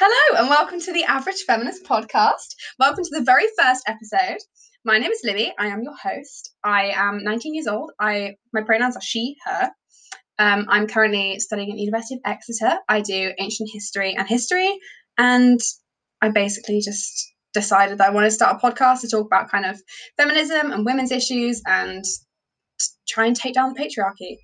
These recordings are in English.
Hello, and welcome to the Average Feminist Podcast. Welcome to the very first episode. My name is Libby. I am your host. I am 19 years old. I my pronouns are she, her. Um, I'm currently studying at the University of Exeter. I do ancient history and history, and I basically just decided that I wanted to start a podcast to talk about kind of feminism and women's issues and try and take down the patriarchy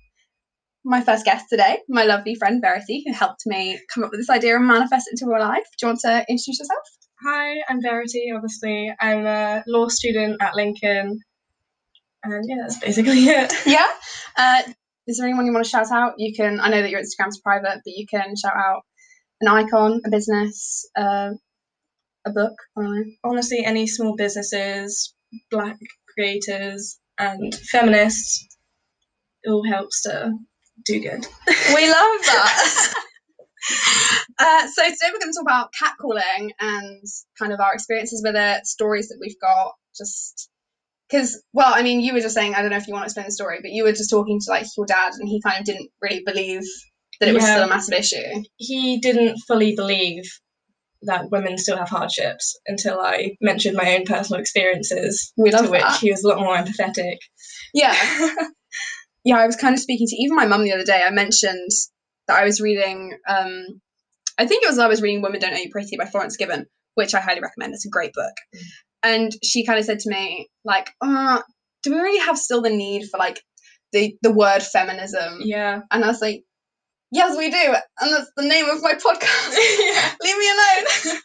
my first guest today, my lovely friend Verity, who helped me come up with this idea and manifest it into real life. Do you want to introduce yourself? Hi, I'm Verity, obviously. I'm a law student at Lincoln. And yeah, that's basically it. Yeah. Uh, is there anyone you want to shout out? You can, I know that your Instagram's private, but you can shout out an icon, a business, uh, a book. Honestly, any small businesses, black creators, and feminists, it all helps to do good. We love that. uh, so today we're going to talk about catcalling and kind of our experiences with it, stories that we've got, just because well i mean you were just saying i don't know if you want to explain the story but you were just talking to like your dad and he kind of didn't really believe that it was still a massive issue he didn't fully believe that women still have hardships until i mentioned my own personal experiences we love to which that. he was a lot more empathetic yeah yeah, I was kind of speaking to even my mum the other day. I mentioned that I was reading, um, I think it was I was reading Women Don't Owe You Pretty by Florence Given, which I highly recommend. It's a great book. Mm. And she kind of said to me, like, uh, do we really have still the need for like the, the word feminism? Yeah. And I was like, yes, we do. And that's the name of my podcast. Leave me alone.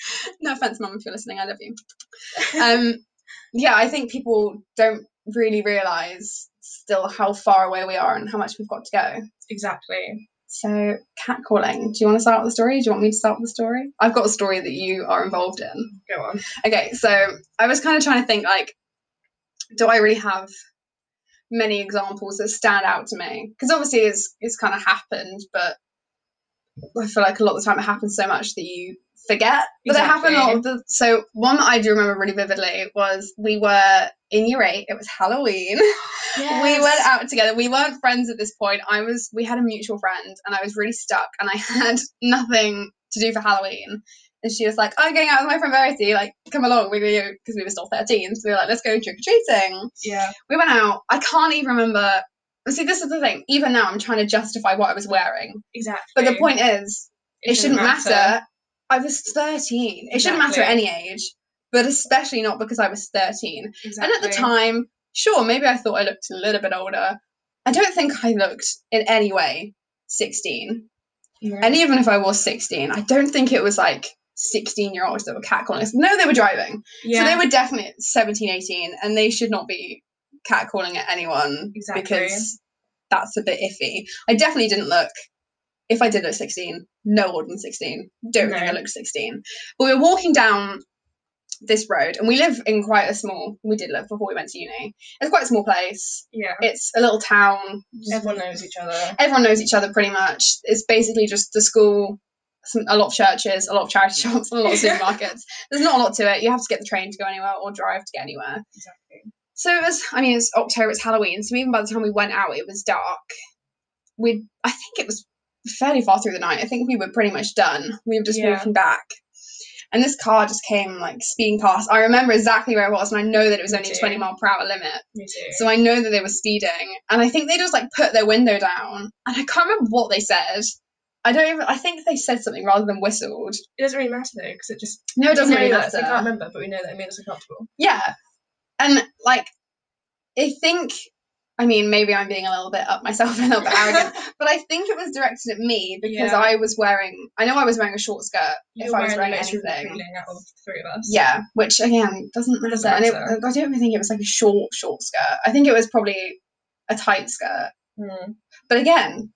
no offense, mum, if you're listening, I love you. Um, yeah, I think people don't really realize still how far away we are and how much we've got to go. Exactly. So, catcalling. Do you want to start with the story? Do you want me to start with the story? I've got a story that you are involved in. Go on. Okay, so I was kind of trying to think like, do I really have many examples that stand out to me? Because obviously it's it's kind of happened, but I feel like a lot of the time it happens so much that you forget that exactly. it happened. The, so one that I do remember really vividly was we were in year eight. It was Halloween. Yes. we went out together. We weren't friends at this point. I was. We had a mutual friend, and I was really stuck, and I had nothing to do for Halloween. And she was like, oh, "I'm going out with my friend Verity. Like, come along We you," because we were still 13. So we were like, "Let's go trick or treating." Yeah. We went out. I can't even remember. See, this is the thing. Even now, I'm trying to justify what I was wearing. Exactly. But the point is, it, it shouldn't matter. matter. I was 13. It shouldn't matter at any age, but especially not because I was 13. Exactly. And at the time, sure, maybe I thought I looked a little bit older. I don't think I looked in any way 16. Yeah. And even if I was 16, I don't think it was like 16 year olds that were catcalling us. No, they were driving. Yeah. So they were definitely 17, 18, and they should not be catcalling at anyone exactly. because that's a bit iffy. I definitely didn't look if I did look 16, no older than 16. Don't no. think I looked 16. But we were walking down this road and we live in quite a small we did live before we went to uni. It's quite a small place. Yeah. It's a little town. Everyone knows each other. Everyone knows each other pretty much. It's basically just the school some, a lot of churches a lot of charity shops a lot of supermarkets. There's not a lot to it. You have to get the train to go anywhere or drive to get anywhere. Exactly. So it was i mean it's october it's halloween so even by the time we went out it was dark. We i think it was fairly far through the night. I think we were pretty much done. We were just yeah. walking back. And this car just came like speeding past. I remember exactly where it was, and I know that it was only too. 20 mile per hour limit. So I know that they were speeding. And I think they just like put their window down. And I can't remember what they said. I don't even, I think they said something rather than whistled. It doesn't really matter though, because it just. No, it doesn't really matter. matter. I can't remember, but we know that it made us uncomfortable. Yeah. And like, I think I mean, maybe I'm being a little bit up myself, a little bit arrogant, but I think it was directed at me because Yeah. I was wearing. I know I was wearing a short skirt You if I was wearing wearing the most anything. out of three of us. Yeah, which again doesn't matter. And it. I don't even think it was like a short, short skirt. I think it was probably a tight skirt. Mm. But again,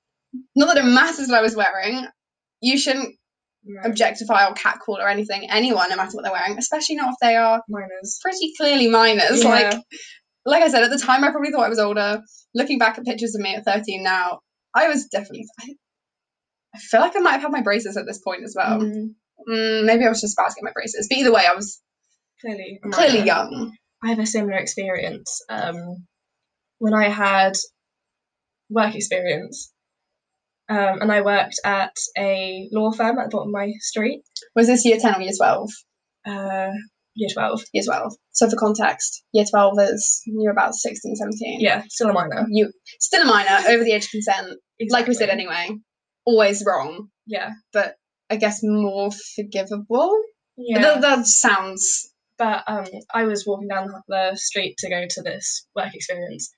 not that it matters what I was wearing. You shouldn't Right. objectify or catcall or anything anyone, no matter what they're wearing, especially not if they are Minors. pretty clearly minors. Yeah. Like, like I said, at the time, I probably thought I was older. Looking back at pictures of me at 13 now, I was definitely. I, I feel like I might have had my braces at this point as well. Mm. Mm, maybe I was just about to get my braces. But either way, I was Clearly. clearly minor. young. I have a similar experience. Um, when I had work experience, Um, and I worked at a law firm at the bottom of my street. Was this year 10 or year 12? Uh, year 12. Year 12. So for context, year 12 is you're about 16, 17. Yeah, still a minor. You still a minor, over the age of consent. Like we said anyway. Always wrong, Yeah. but I guess more forgivable. Yeah. That, that sounds but um, I was walking down the street to go to this work experience,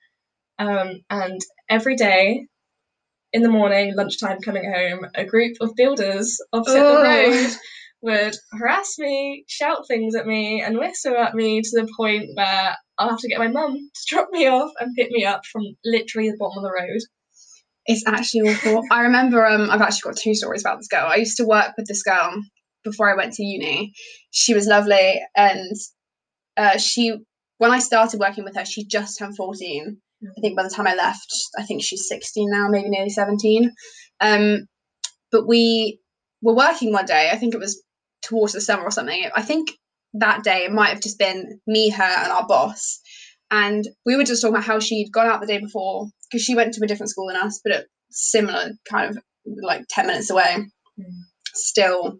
um, and every day in the morning, lunchtime, coming home, a group of builders opposite the road would harass me, shout things at me, and whistle at me to the point where I'll have to get my mum to drop me off and pick me up from literally the bottom of the road. It's actually awful. I remember um I've actually got two stories about this girl. I used to work with this girl before I went to uni. She was lovely and uh she when I started working with her, she just turned 14. I think by the time I left, I think she's 16 now, maybe nearly 17. Um but we were working one day, I think it was towards the summer or something. I think that day it might have just been me, her, and our boss. And we were just talking about how she'd gone out the day before because she went to a different school than us, but at similar kind of like 10 minutes away. Mm. Still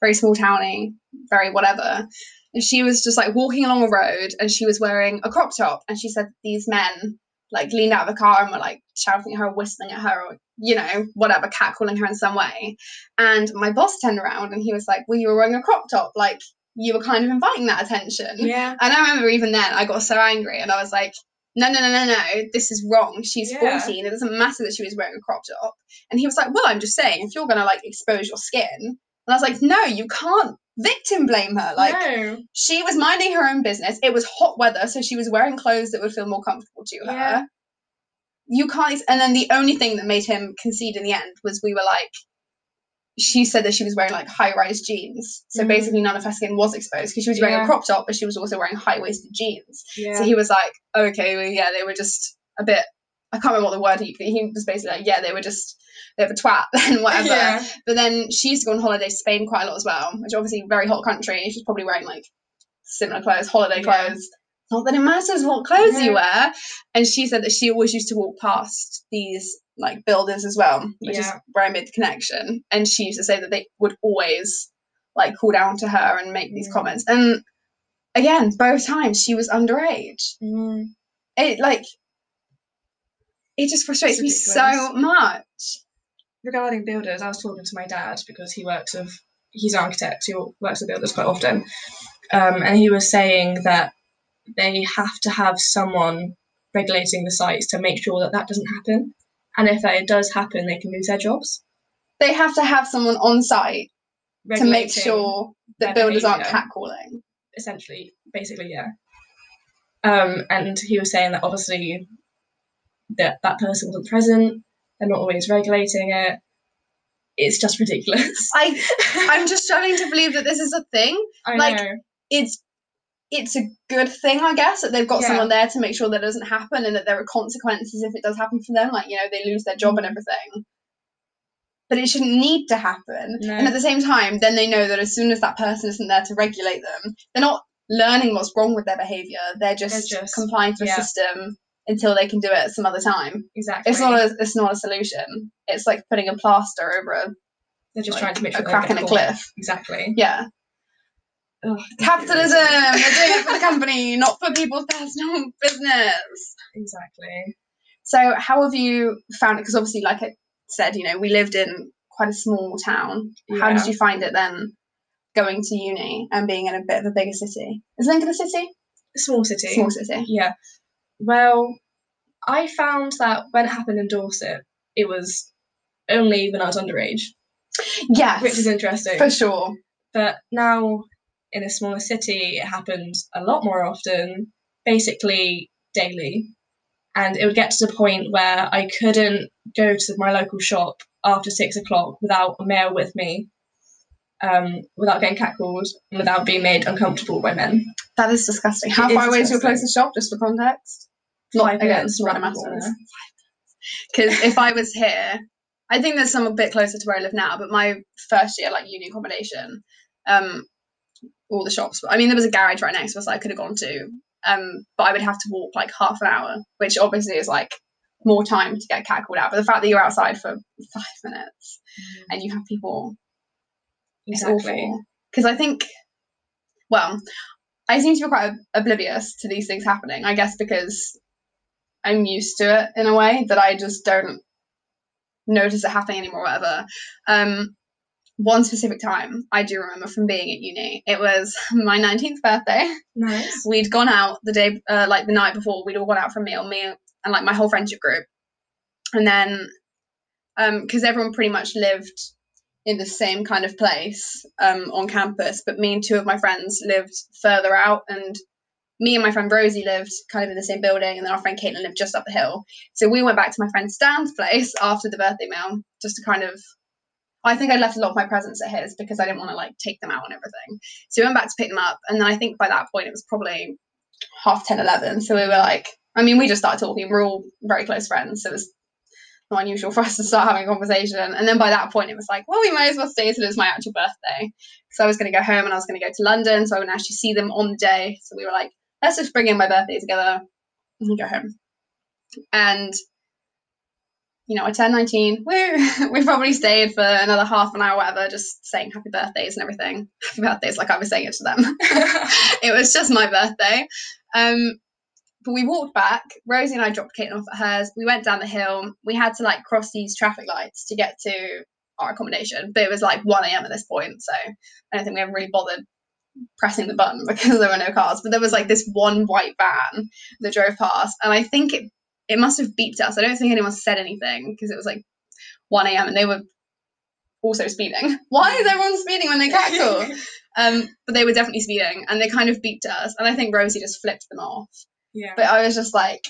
very small towny, very whatever. And she was just like walking along a road and she was wearing a crop top. And she said these men like leaned out of the car and were like shouting at her, whistling at her, or you know, whatever, catcalling her in some way. And my boss turned around and he was like, Well, you were wearing a crop top. Like, you were kind of inviting that attention. Yeah. And I remember even then, I got so angry and I was like, no, no, no, no, no, this is wrong. She's Yeah. 14. It doesn't matter that she was wearing a crop top. And he was like, well, I'm just saying, if you're going to like expose your skin. And I was like, no, you can't victim blame her. Like, no. she was minding her own business. It was hot weather, so she was wearing clothes that would feel more comfortable to her. Yeah. You can't, and then the only thing that made him concede in the end was we were like, she said that she was wearing like high rise jeans. So Mm. basically, none of her skin was exposed because she was wearing Yeah. a crop top, but she was also wearing high waisted jeans. Yeah. So he was like, okay, well, yeah, they were just a bit, I can't remember what the word he, he was basically like, yeah, they were just, they were a twat and whatever. Yeah. But then she used to go on holiday to Spain quite a lot as well, which obviously very hot country. She's probably wearing like similar clothes, holiday Yeah. clothes. Not that it matters what clothes you wear. And she said that she always used to walk past these like builders as well, which is where I made the connection. And she used to say that they would always like call down to her and make these Mm. comments. And again, both times she was underage. Mm. It like it just frustrates me so much. regarding builders, I was talking to my dad because he works with he's an architect, he works with builders quite often, um, and he was saying that they have to have someone regulating the sites to make sure that that doesn't happen, and if that it does happen, they can lose their jobs. They have to have someone on site to make sure that builders aren't catcalling. essentially, basically, yeah. Um, and he was saying that obviously that that person wasn't present. They're not always regulating it. It's just ridiculous. I I'm just struggling to believe that this is a thing. I like, know. It's it's a good thing, I guess, that they've got Yeah. someone there to make sure that doesn't happen and that there are consequences if it does happen for them. Like, you know, they lose their job and Mhm. everything. But it shouldn't need to happen. No. And at the same time, then they know that as soon as that person isn't there to regulate them, they're not learning what's wrong with their behaviour. They're just, just- complying to a yeah. system until they can do it some other time. Exactly. It's not a it's not a solution. It's like putting a plaster over a, They're just like, trying to make a sure they crack in a cliff. Exactly. Yeah. Ugh, Capitalism. They're doing it for the company, not for people's personal business. Exactly. So, how have you found it? Because obviously, like I said, you know, we lived in quite a small town. Yeah. How did you find it then, going to uni and being in a bit of a bigger city? Is Lincoln a city? Small city. Small city. Yeah. Well, I found that when it happened in Dorset, it was only when I was underage, Yes, which is interesting. for sure. But now in a smaller city, it happened a lot more often, basically daily. And it would get to the point where I couldn't go to my local shop after six o'clock without a male with me, um, without getting catcalled, and without being made uncomfortable by men. That is disgusting. How It is far away is your disgusting. clasest shop, just for context? Not Five again, minutes it's not around the matters. corner. Because if I was here, I think there's some a bit closer to where I live now. But my first year, like uni accommodation, um, all the shops. I mean, there was a garage right next to us I could have gone to, um, but I would have to walk like half an hour, which obviously is like more time to get catcalled out. But the fact that you're outside for five minutes and you have people Exactly. Because I think, well, I seem to be quite ob- oblivious to these things happening. I guess because I'm used to it in a way that I just don't notice it happening anymore. Whatever. Um, one specific time I do remember from being at uni. It was my 19th birthday. Nice. We'd gone out the day, uh, like the night before. We'd all gone out for a meal, me and like my whole friendship group, and then because everyone pretty much lived in the same kind of place um, on campus, but me and two of my friends lived further out, and me and my friend Rosie lived kind of in the same building, and then our friend Caitlin lived just up the hill. So we went back to my friend Stan's place after the birthday meal, just to kind of. I think I left a lot of my presents at his because I didn't want to like take them out and everything. So we went back to pick them up, and then I think by that point it was probably half 10, 11. So we were like, I mean, we just started talking. We're all very close friends, so it was not unusual for us to start having a conversation. And then by that point, it was like, well, we might as well stay till it's my actual birthday. So I was going to go home and I was going to go to London, so I wouldn't actually see them on the day. So we were like, let's just bring in my birthday together and go home. And you know, I turned 19. Woo! we probably stayed for another half an hour, whatever, just saying happy birthdays and everything. Happy birthdays, like I was saying it to them. it was just my birthday. Um, but we walked back. Rosie and I dropped Caitlin off at hers. We went down the hill. We had to like cross these traffic lights to get to our accommodation, but it was like 1 a.m. at this point, so I don't think we ever really bothered pressing the button because there were no cars. But there was like this one white van that drove past, and I think it it must have beeped us. I don't think anyone said anything because it was like 1 a.m. and they were also speeding. Why is everyone speeding when they cackle? um, but they were definitely speeding, and they kind of beeped us, and I think Rosie just flipped them off. yeah. But I was just like,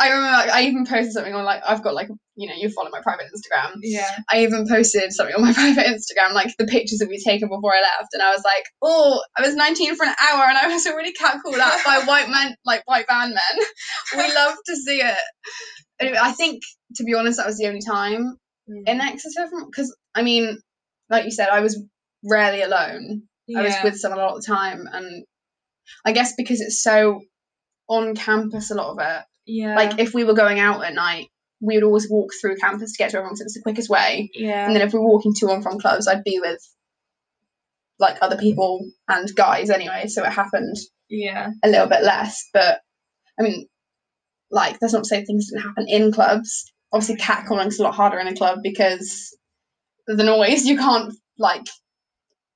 I remember I even posted something on like I've got like you know you follow my private Instagram. yeah. I even posted something on my private Instagram like the pictures that we taken before I left, and I was like, oh, I was 19 for an hour and I was already catcalled out by white men like white van men. We love to see it. Anyway, I think to be honest, that was the only time Mm. in Exeter because I mean, like you said, I was rarely alone. I was with someone a lot of the time, and I guess because it's so on campus, a lot of it. yeah. Like if we were going out at night, we would always walk through campus to get to everyone because it's the quickest way. yeah. And then if we were walking to and from clubs, I'd be with like other people and guys anyway, so it happened yeah. a little bit less. But I mean, like that's not to say things didn't happen in clubs. Obviously, catcalling's a lot harder in a club because the noise. You can't like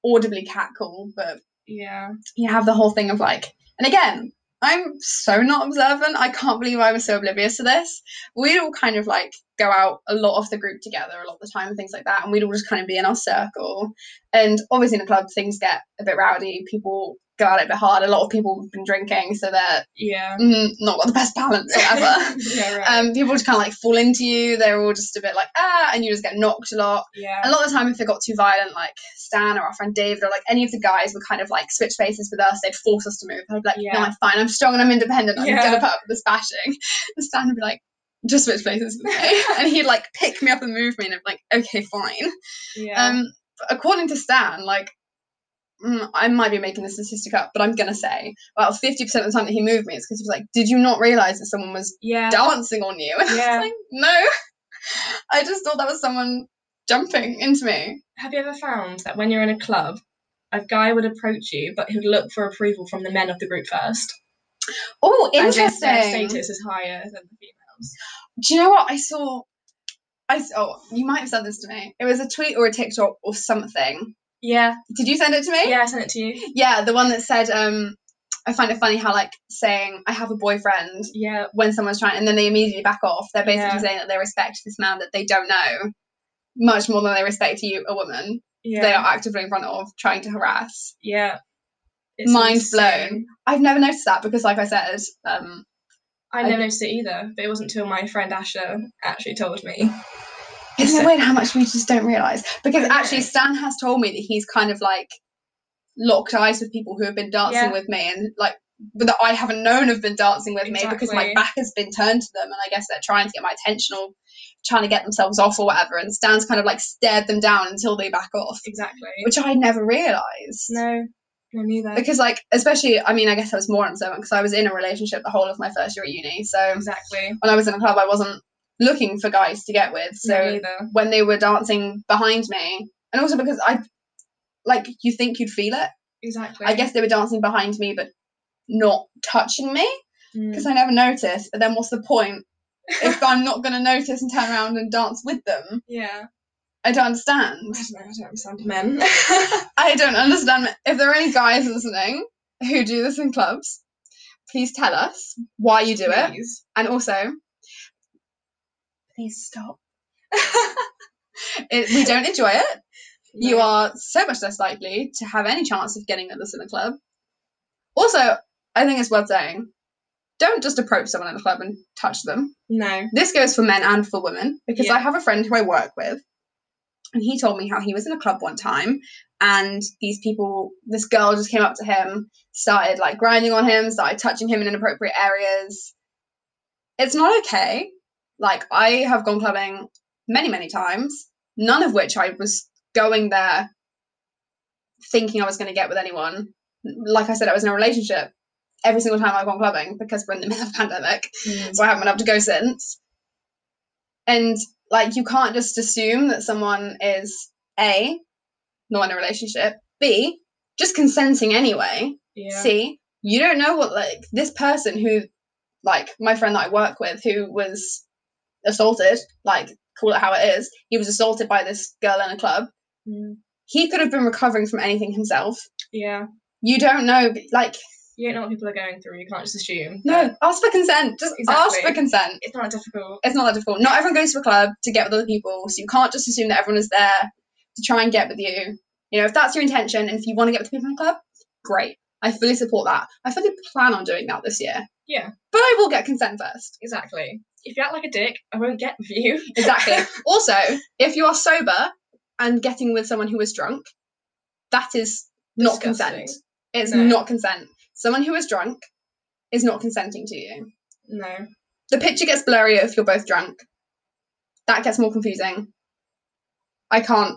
audibly catcall, but Yeah. you have the whole thing of like, and again, I'm so not observant. I can't believe I was so oblivious to this. We'd all kind of like go out a lot of the group together a lot of the time and things like that, and we'd all just kind of be in our circle. And obviously, in a club, things get a bit rowdy. People go at it a bit hard. A lot of people have been drinking, so they're Yeah. mm, not got the best balance whatever. yeah. Right. um, people just kind of like fall into you. They're all just a bit like ah, and you just get knocked a lot yeah. a lot of the time if it got too violent like stan or our friend david or like any of the guys would kind of like switch places with us they'd force us to move i'd be like Yeah. no i'm fine i'm strong and i'm independent i'm Yeah. gonna put up with this bashing and stan would be like just switch places with me and he'd like pick me up and move me and i'd be like okay fine yeah. um but according to stan like mm, I might be making the statistic up, but I'm gonna say about 50% of the time that he moved me, it's because he was like, "Did you not realize that someone was yeah. dancing on you?" And I was Yeah. like, "No, I just thought that was someone jumping into me." Have you ever found that when you're in a club, a guy would approach you, but he would look for approval from the men of the group first? Oh, As if their interesting. status is higher than the females. Do you know what I saw? I oh, you might have sent this to me. It was a tweet or a TikTok or something. Yeah. Did you send it to me? Yeah, I sent it to you. Yeah, the one that said, um, I find it funny how like saying I have a boyfriend Yeah. when someone's trying, and then they immediately back off. They're basically Yeah. saying that they respect this man that they don't know much more than they respect you, a woman Yeah. they are actively in front of trying to harass. Yeah. It's Mind insane. blown. I've never noticed that because, like I said, um, I I- never noticed it either, but it wasn't until my friend Asher actually told me. Isn't it weird how much we just don't realise? Because actually, Stan has told me that he's kind of like locked eyes with people who have been dancing Yeah. with me and like that I haven't known have been dancing with me because my back has been turned to them and I guess they're trying to get my attention or trying to get themselves off or whatever. And Stan's kind of like stared them down until they back off, Exactly. which I never realised. No, no, neither. Because like especially I mean I guess I was more on observant because I was in a relationship the whole of my first year at uni. So exactly. when I was in a club I wasn't looking for guys to get with. So when they were dancing behind me, and also because I, like, you think you'd feel it. Exactly. I guess they were dancing behind me, but not touching me Mm. because I never noticed. But then what's the point if I'm not going to notice and turn around and dance with them? yeah. I don't understand. I don't know. I don't understand men. I don't understand. If there are any guys listening who do this in clubs, please tell us why you do it. And also, please stop. It, we don't enjoy it. You are so much less likely to have any chance of getting at this in a club. Also, I think it's worth saying don't just approach someone in a club and touch them. No. This goes for men and for women because Yeah. I have a friend who I work with, and he told me how he was in a club one time, and these people, this girl just came up to him, started like grinding on him, started touching him in inappropriate areas. It's not okay. Like, I have gone clubbing many, many times, none of which I was going there thinking I was going to get with anyone. Like I said, I was in a relationship every single time I've gone clubbing because we're in the middle of a pandemic Mm. so I haven't been able to go since. And like you can't just assume that someone is A, not in a relationship, B, just consenting anyway. Yeah. C, you don't know what like this person who like my friend that I work with who was assaulted, like call it how it is, he was assaulted by this girl in a club. Mm. He could have been recovering from anything himself. Yeah. You don't know like You don't know what people are going through. You can't just assume. no, ask for consent. Just ask for consent. It's not that difficult. it's not that difficult. Not everyone goes to a club to get with other people, so you can't just assume that everyone is there to try and get with you. You know, if that's your intention and if you want to get with people in the club, great. I fully support that. I fully plan on doing that this year. Yeah. But I will get consent first. Exactly. If you act like a dick, I won't get with you. Exactly. also, if you are sober and getting with someone who is drunk, that is not Disgusting. consent. It's No. not consent. Someone who is drunk is not consenting to you. No. The picture gets blurrier if you're both drunk. That gets more confusing. I can't.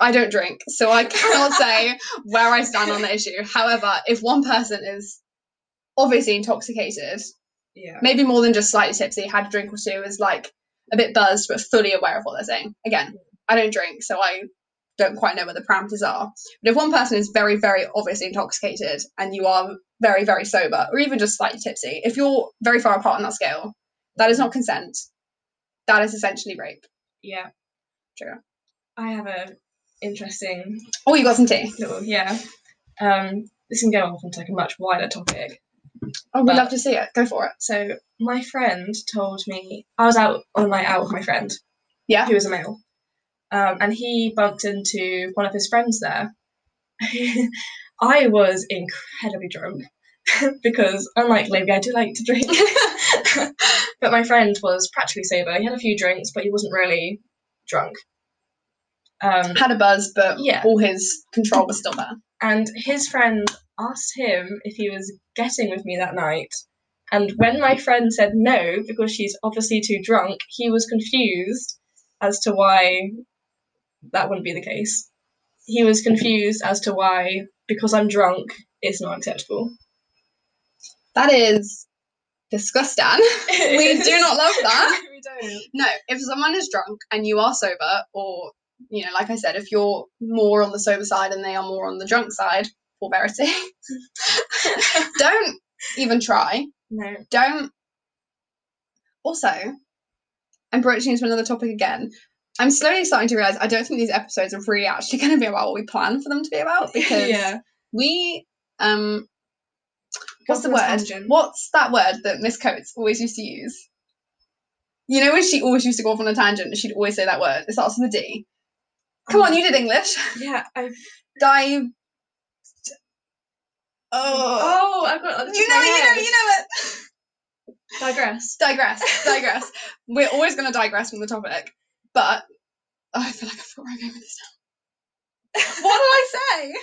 I don't drink, so I cannot say where I stand on the issue. However, if one person is obviously intoxicated, Yeah. maybe more than just slightly tipsy, had a drink or two, is like a bit buzzed but fully aware of what they're saying. Again, I don't drink, so I don't quite know what the parameters are. But if one person is very, very obviously intoxicated and you are very, very sober, or even just slightly tipsy, if you're very far apart on that scale, that is not consent. That is essentially rape. Yeah. True. I have a interesting Oh, you got some tea. little yeah. Um, this can go off into like a much wider topic. Oh, we'd But- love to see it. Go for it. So my friend told me I was out on a night out with my friend, Yeah. who was a male, um, and he bumped into one of his friends there. I was incredibly drunk because, unlike Libby, I do like to drink. but my friend was practically sober. He had a few drinks, but he wasn't really drunk. Um, Had a buzz, but Yeah. all his control was still there. and his friend asked him if he was getting with me that night. And when my friend said no, because she's obviously too drunk, he was confused as to why that wouldn't be the case. He was confused as to why, because I'm drunk, it's not acceptable. That is disgusting. we do not love that. we don't. No, if someone is drunk and you are sober, or you know, like I said, if you're more on the sober side and they are more on the drunk side, for verity, don't even try. No. Don't. Also, I'm broaching into another topic again. I'm slowly starting to realize I don't think these episodes are really actually going to be about what we plan for them to be about because yeah. we um what's the Go off on a word? tangent. What's that word that Miss Coates always used to use? You know when she always used to go off on a tangent and she'd always say that word. It starts with a D. Come on, you did English. Yeah. I. Dive. Oh. Oh, I've got. you know you know you know it. Digress. Digress, digress. We're always going to digress from the topic, but oh, I feel like I forgot where I'm going with this now. What did I say?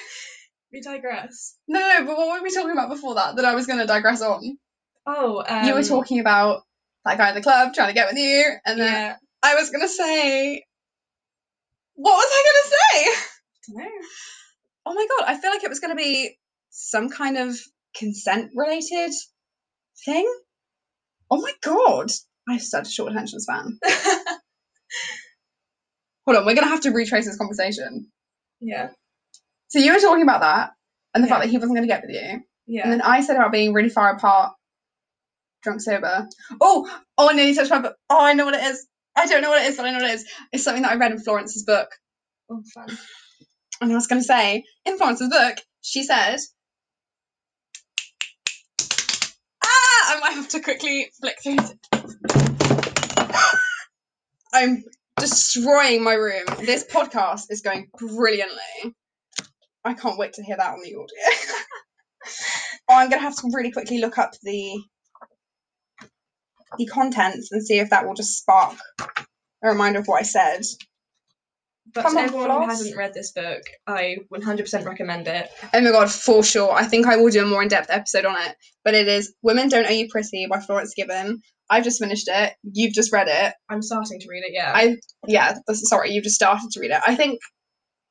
We digress. No, no, but what were we talking about before that? That I was going to digress on. Oh, um, you were talking about that guy in the club trying to get with you, and then Yeah. I was gonna say, what was I gonna say? Dunno. Oh my god, I feel like it was gonna be some kind of consent related thing. Oh my god, I have such a short attention span. Hold on, we're gonna have to retrace this conversation. yeah. So you were talking about that and the fact that he wasn't gonna get with you. Yeah. And then I said about being really far apart, drunk sober. Oh, oh, I nearly touched my book. Oh, I know what it is. I don't know what it is, but I know what it is. It's something that I read in Florence's book. oh, fun. And I was to say, in Florence's book, she said, ah, I might have to quickly flick through. I'm destroying my room. This podcast is going brilliantly. I can't wait to hear that on the audio. oh, I'm going to have to really quickly look up the the contents and see if that will just spark a reminder of what I said. But Come to on, everyone who Floss. hasn't read this book, I 100% mm. recommend it. Oh my god, for sure. I think I will do a more in-depth episode on it. But it is Women Don't Owe You Pretty by Florence Given. I've just finished it. You've just read it. I'm starting to read it, yeah. I yeah, that's, sorry, you've just started to read it. I think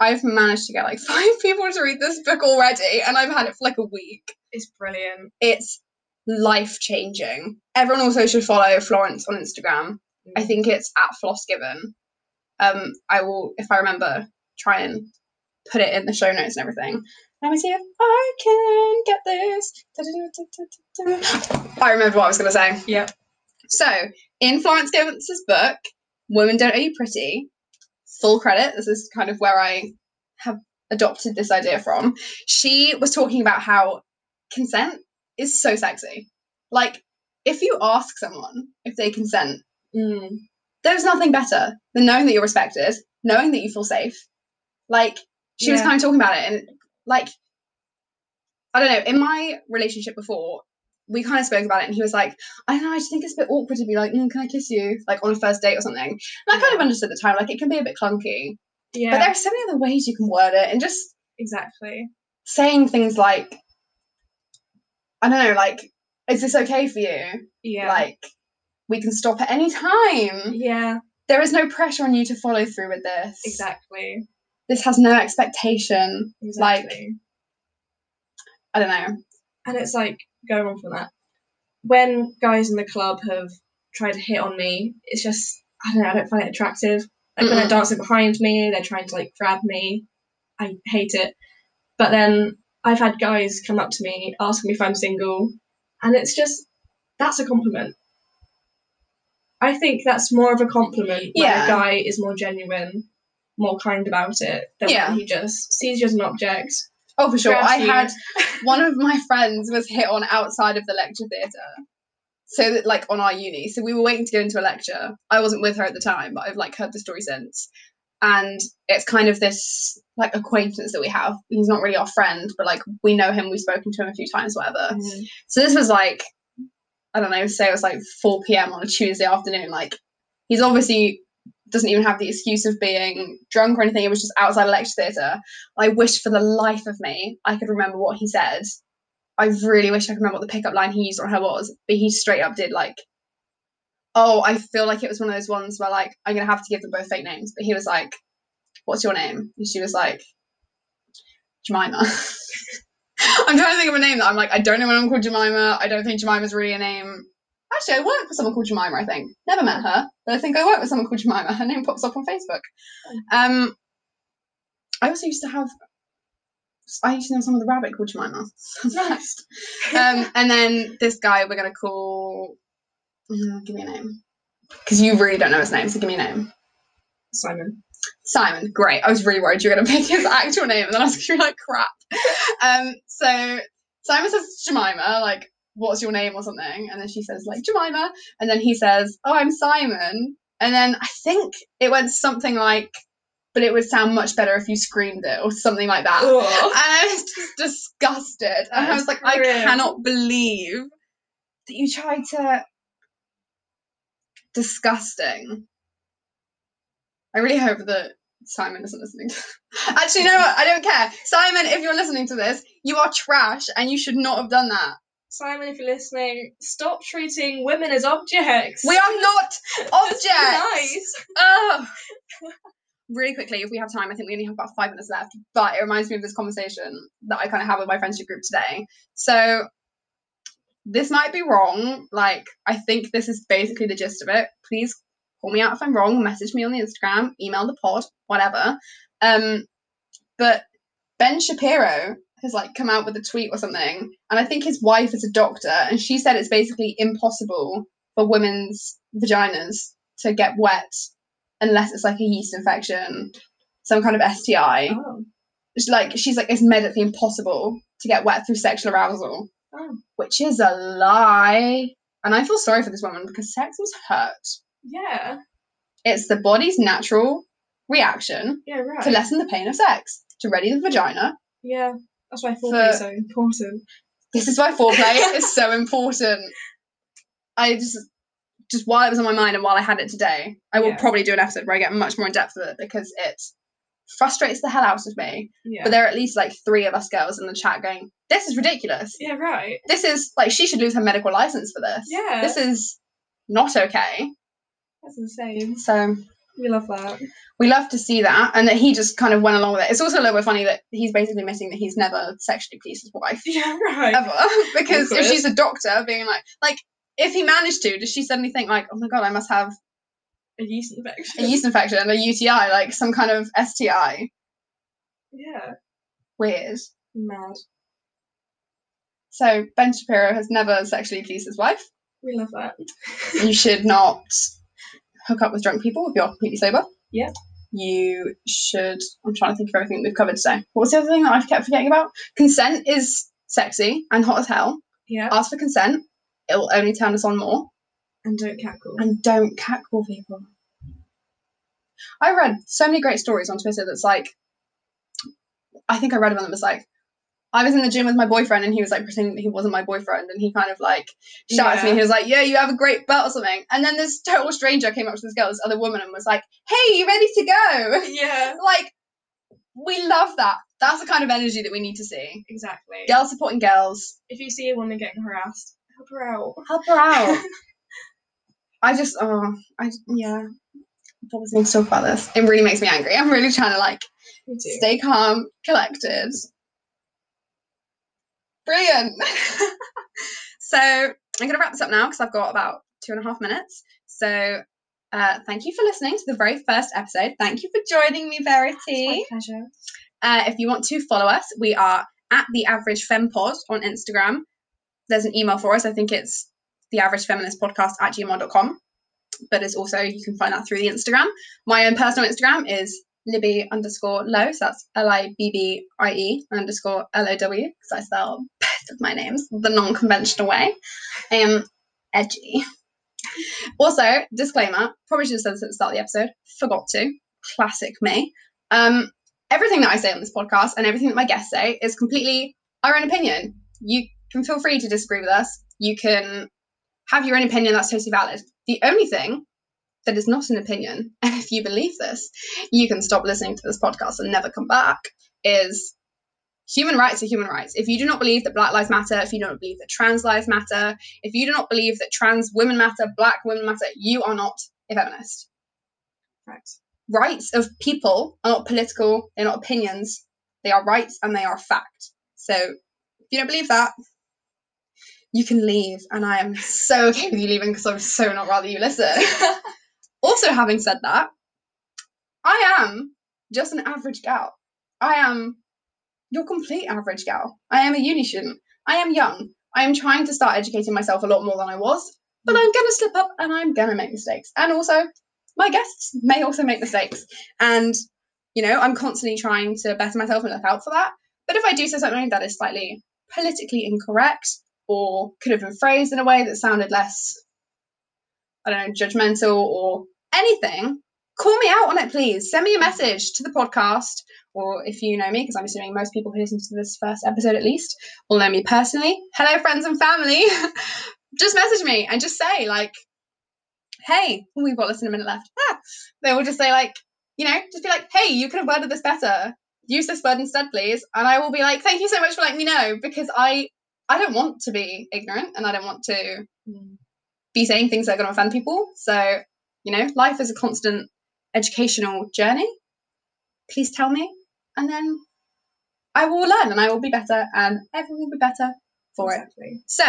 I've managed to get like five people to read this book already, and I've had it for like a week. it's brilliant. It's life changing. Everyone also should follow Florence on Instagram. I mm. think it's at Floss Given. Um, I will, if I remember, try and put it in the show notes and everything. Let me see if I can get this. I remember what I was going to say. Yeah. So, in Florence Given's book, Women Don't Owe You Pretty, full credit, this is kind of where I have adopted this idea from. She was talking about how consent is so sexy. Like, if you ask someone if they consent, Mm. There's nothing better than knowing that you're respected, knowing that you feel safe. Like she was kind of talking about it, and like I don't know. In my relationship before, we kind of spoke about it, and he was like, "I don't know. I just think it's a bit awkward to be like, mm, can I kiss you?" Like on a first date or something. And I kind of understood at the time, like it can be a bit clunky, Yeah, but there are so many other ways you can word it, and just exactly. saying things like, I don't know, like, "Is this okay for you?" Yeah. Like, we can stop at any time. yeah, There is no pressure on you to follow through with this. exactly. this has no expectation. Like- I don't know. and it's like going on from that. When guys in the club have tried to hit on me, it's just I don't know. I don't find it attractive. Like when they're dancing behind me, they're trying to like grab me. I hate it. But then I've had guys come up to me asking me if I'm single, and it's just that's a compliment. I think that's more of a compliment when Yeah. a guy is more genuine, more kind about it than Yeah. when he just sees you as an object. Oh, for sure. I you. had one of my friends was hit on outside of the lecture theatre. So that like on our uni. So we were waiting to go into a lecture. I wasn't with her at the time, but I've like heard the story since. And it's kind of this like acquaintance that we have. He's not really our friend, but like we know him, we've spoken to him a few times, whatever. Mm-hmm. So this was like, I don't know, say it was like 4 p.m. on a Tuesday afternoon. Like, he's obviously doesn't even have the excuse of being drunk or anything. It was just outside a lecture theatre. I wish for the life of me I could remember what he said. I really wish I could remember what the pickup line he used on her was, but he straight up did like, oh, I feel like it was one of those ones where like I'm gonna have to give them both fake names. But he was like, "What's your name?" And she was like, Jemima. I'm trying to think of a name that I'm like, I don't know anyone called Jemima. I don't think Jemima's really a name. Actually, I work with someone called Jemima, I think. Never met her, but I think I work with someone called Jemima. Her name pops up on Facebook. Um, I also used to have, I used to know someone with a rabbit called Jemima. Nice. um, and then this guy we're going to call, mm, give me a name. Because you really don't know his name, so give me a name. Simon. Simon, great. I was really worried you were going to pick his actual name, and then I was going to be like, crap. Um, so Simon says Jemima, like, what's your name or something, and then she says like Jemima, and then he says, oh, I'm Simon, and then I think it went something like, but it would sound much better if you screamed it or something like that. And I was just disgusted, and I was like, I cannot believe that you tried to. Disgusting. I really hope that Simon isn't listening. Actually, no, I don't care. Simon, if you're listening to this, you are trash and you should not have done that. Simon, if you're listening, stop treating women as objects. We are not objects. nice. Ugh. Really quickly, if we have time, I think we only have about five minutes left, but it reminds me of this conversation that I kind of have with my friendship group today. So, this might be wrong. Like, I think this is basically the gist of it. Please call me out if I'm wrong. Message me on the Instagram, email the pod, whatever. Um, but Ben Shapiro has like come out with a tweet or something, and I think his wife is a doctor, and she said it's basically impossible for women's vaginas to get wet unless it's like a yeast infection, some kind of STI. Oh. It's like she's like it's medically impossible to get wet through sexual arousal, Oh. which is a lie. And I feel sorry for this woman because sex was hurt. Yeah. It's the body's natural reaction Yeah, right. to lessen the pain of sex, to ready the vagina. yeah. That's why foreplay is For- so important. This is why foreplay is so important. I just just while it was on my mind and while I had it today, I will Yeah. probably do an episode where I get much more in depth with it because it frustrates the hell out of me. Yeah. But there are at least like three of us girls in the chat going, This is ridiculous. yeah, right. This is like she should lose her medical license for this. Yeah. This is not okay. That's insane. So We love that. we love to see that and that he just kind of went along with it. It's also a little bit funny that he's basically admitting that he's never sexually pleased his wife. Yeah, right. ever because if she's a doctor being like like if he managed to does she suddenly think like oh my god i must have A yeast infection. a yeast infection a uti like some kind of sti Yeah. weird Mad. so ben shapiro has never sexually pleased his wife We love that. you should not hook up with drunk people if you're completely sober Yeah. you should i'm trying to think of everything we've covered today what was the other thing that i've kept forgetting about consent is sexy and hot as hell Yeah. ask for consent it will only turn us on more And don't cackle. and don't catcall people. I read so many great stories on Twitter that's like, I think I read one that was like, I was in the gym with my boyfriend and he was like pretending that he wasn't my boyfriend and he kind of like shouted at me. He was like, Yeah, you have a great butt or something. And then this total stranger came up to this girl, this other woman, and was like, Hey, you ready to go? Yeah. like, we love that. That's the kind of energy that we need to see. Exactly. Girls supporting girls. If you see a woman getting harassed, help her out. Help her out. I just, oh, I, yeah. Bothers me to talk about this. It really makes me angry. I'm really trying to like stay calm, collected. Brilliant. so I'm going to wrap this up now because I've got about two and a half minutes. So uh, thank you for listening to the very first episode. Thank you for joining me, It's Verity. my pleasure. Uh, if you want to follow us, we are at the Average Fempod on Instagram. There's an email for us. I think it's the Average Feminist Podcast at gmail.com. But it's also you can find that through the Instagram. My own personal Instagram is Libby underscore low. So that's L I B B I E underscore L O W because I spell both of my names the non-conventional way. I am edgy. Also, disclaimer, probably should have said this at the start of the episode. Forgot to. Classic me. Um, everything that I say on this podcast and everything that my guests say is completely our own opinion. You can feel free to disagree with us. You can have your own opinion, that's totally valid. The only thing that is not an opinion, and if you believe this, you can stop listening to this podcast and never come back, is human rights are human rights. If you do not believe that Black Lives Matter, if you do not believe that trans lives matter, if you do not believe that trans women matter, black women matter, you are not a feminist Right. rights of people are not political, they're not opinions, they are rights and they are fact. So if you don't believe that, you can leave, and I am so okay with you leaving because I'm so not rather you listen. also, having said that, I am just an average gal. I am your complete average gal. I am a uni student. I am young. I am trying to start educating myself a lot more than I was, but I'm gonna slip up and I'm gonna make mistakes. And also, my guests may also make mistakes. And, you know, I'm constantly trying to better myself and look out for that. But if I do say something that is slightly politically incorrect or could have been phrased in a way that sounded less, I don't know, judgmental or anything, call me out on it, please. Send me a message to the podcast. Or if you know me, because I'm assuming most people who listen to this first episode at least will know me personally. Hello, friends and family. just message me and just say, like, hey, we've got less than a minute left. Ah, they will just say like, you know, just be like, hey, you could have worded this better. Use this word instead, please. And I will be like, thank you so much for letting me know because I I don't want to be ignorant and I don't want to Mm. be saying things that are going to offend people. So, you know, life is a constant educational journey. Please tell me, and then I will learn and I will be better, and everyone will be better for it. So,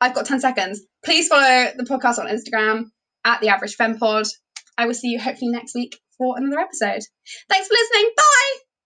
I've got 10 seconds. Please follow the podcast on Instagram at the average fempod. I will see you hopefully next week for another episode. Thanks for listening. Bye.